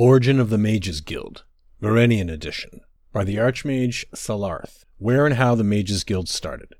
Origin of the Mages Guild, Varangian Edition, by the Archmage Salarth. Where and how the Mages Guild started.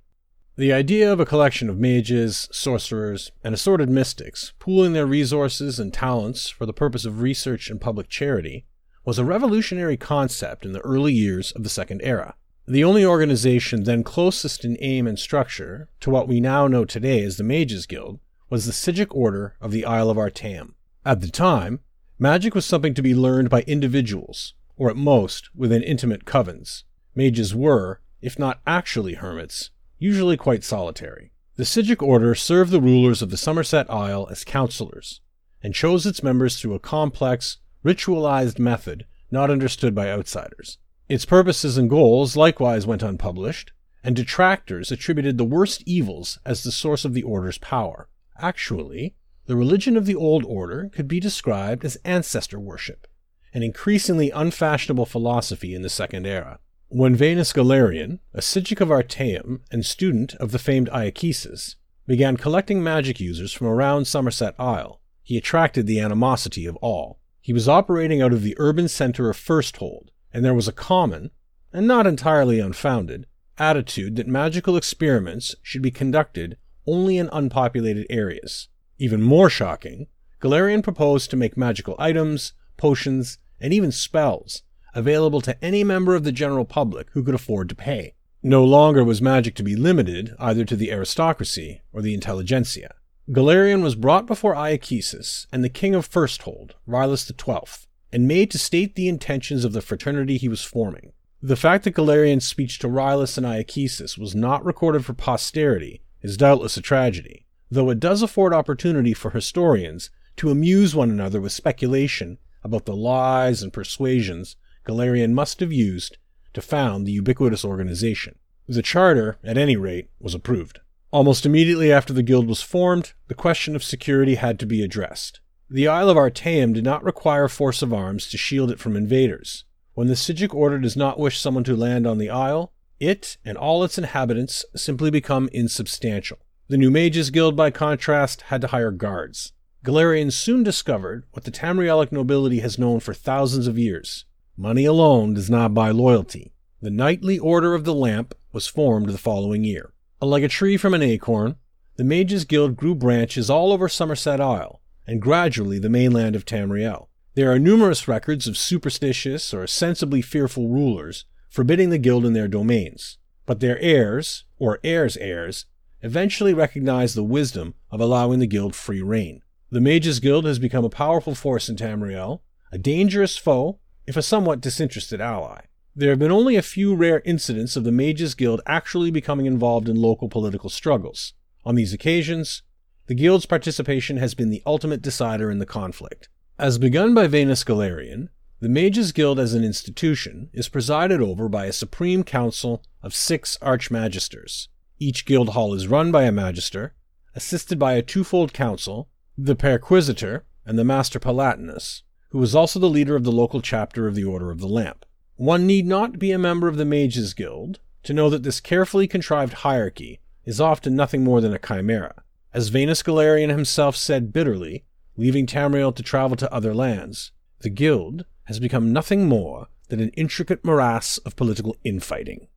The idea of a collection of mages, sorcerers, and assorted mystics pooling their resources and talents for the purpose of research and public charity was a revolutionary concept in the early years of the Second Era. The only organization then closest in aim and structure to what we now know today as the Mages Guild was the Psijic Order of the Isle of Artaeum. At the time, Magic was something to be learned by individuals, or at most within intimate covens. Mages were, if not actually hermits, usually quite solitary. The Psijic Order served the rulers of the Summerset Isle as counselors, and chose its members through a complex, ritualized method not understood by outsiders. Its purposes and goals likewise went unpublished, and detractors attributed the worst evils as the source of the Order's power. Actually, the religion of the Old Order could be described as ancestor worship, an increasingly unfashionable philosophy in the Second Era. When Vanus Galerion, a Psijic of Artaeum and student of the famed Iachesis, began collecting magic users from around Summerset Isle, he attracted the animosity of all. He was operating out of the urban center of Firsthold, and there was a common, and not entirely unfounded, attitude that magical experiments should be conducted only in unpopulated areas. Even more shocking, Galerion proposed to make magical items, potions, and even spells available to any member of the general public who could afford to pay. No longer was magic to be limited either to the aristocracy or the intelligentsia. Galerion was brought before Iachesis and the king of Firsthold, Rylus XII, and made to state the intentions of the fraternity he was forming. The fact that Galerion's speech to Rylus and Iachesis was not recorded for posterity is doubtless a tragedy, though it does afford opportunity for historians to amuse one another with speculation about the lies and persuasions Galerion must have used to found the ubiquitous organization. The charter, at any rate, was approved. Almost immediately after the guild was formed, the question of security had to be addressed. The Isle of Artaeum did not require force of arms to shield it from invaders. When the Psijic Order does not wish someone to land on the Isle, it and all its inhabitants simply become insubstantial. The New Mages Guild, by contrast, had to hire guards. Galerion soon discovered what the Tamrielic nobility has known for thousands of years. Money alone does not buy loyalty. The Knightly Order of the Lamp was formed the following year. Like a tree from an acorn, the Mages Guild grew branches all over Summerset Isle, and gradually the mainland of Tamriel. There are numerous records of superstitious or sensibly fearful rulers forbidding the guild in their domains, but their heirs, or heirs' heirs, eventually recognized the wisdom of allowing the guild free rein. The Mages Guild has become a powerful force in Tamriel, a dangerous foe, if a somewhat disinterested ally. There have been only a few rare incidents of the Mages Guild actually becoming involved in local political struggles. On these occasions, the Guild's participation has been the ultimate decider in the conflict. As begun by Vanus Galerion, the Mages Guild as an institution is presided over by a supreme council of six archmagisters. Each guild hall is run by a magister, assisted by a twofold council, the Perquisitor and the Master Palatinus, who is also the leader of the local chapter of the Order of the Lamp. One need not be a member of the Mages Guild to know that this carefully contrived hierarchy is often nothing more than a chimera. As Vanus Galerion himself said bitterly, leaving Tamriel to travel to other lands, the Guild has become nothing more than an intricate morass of political infighting.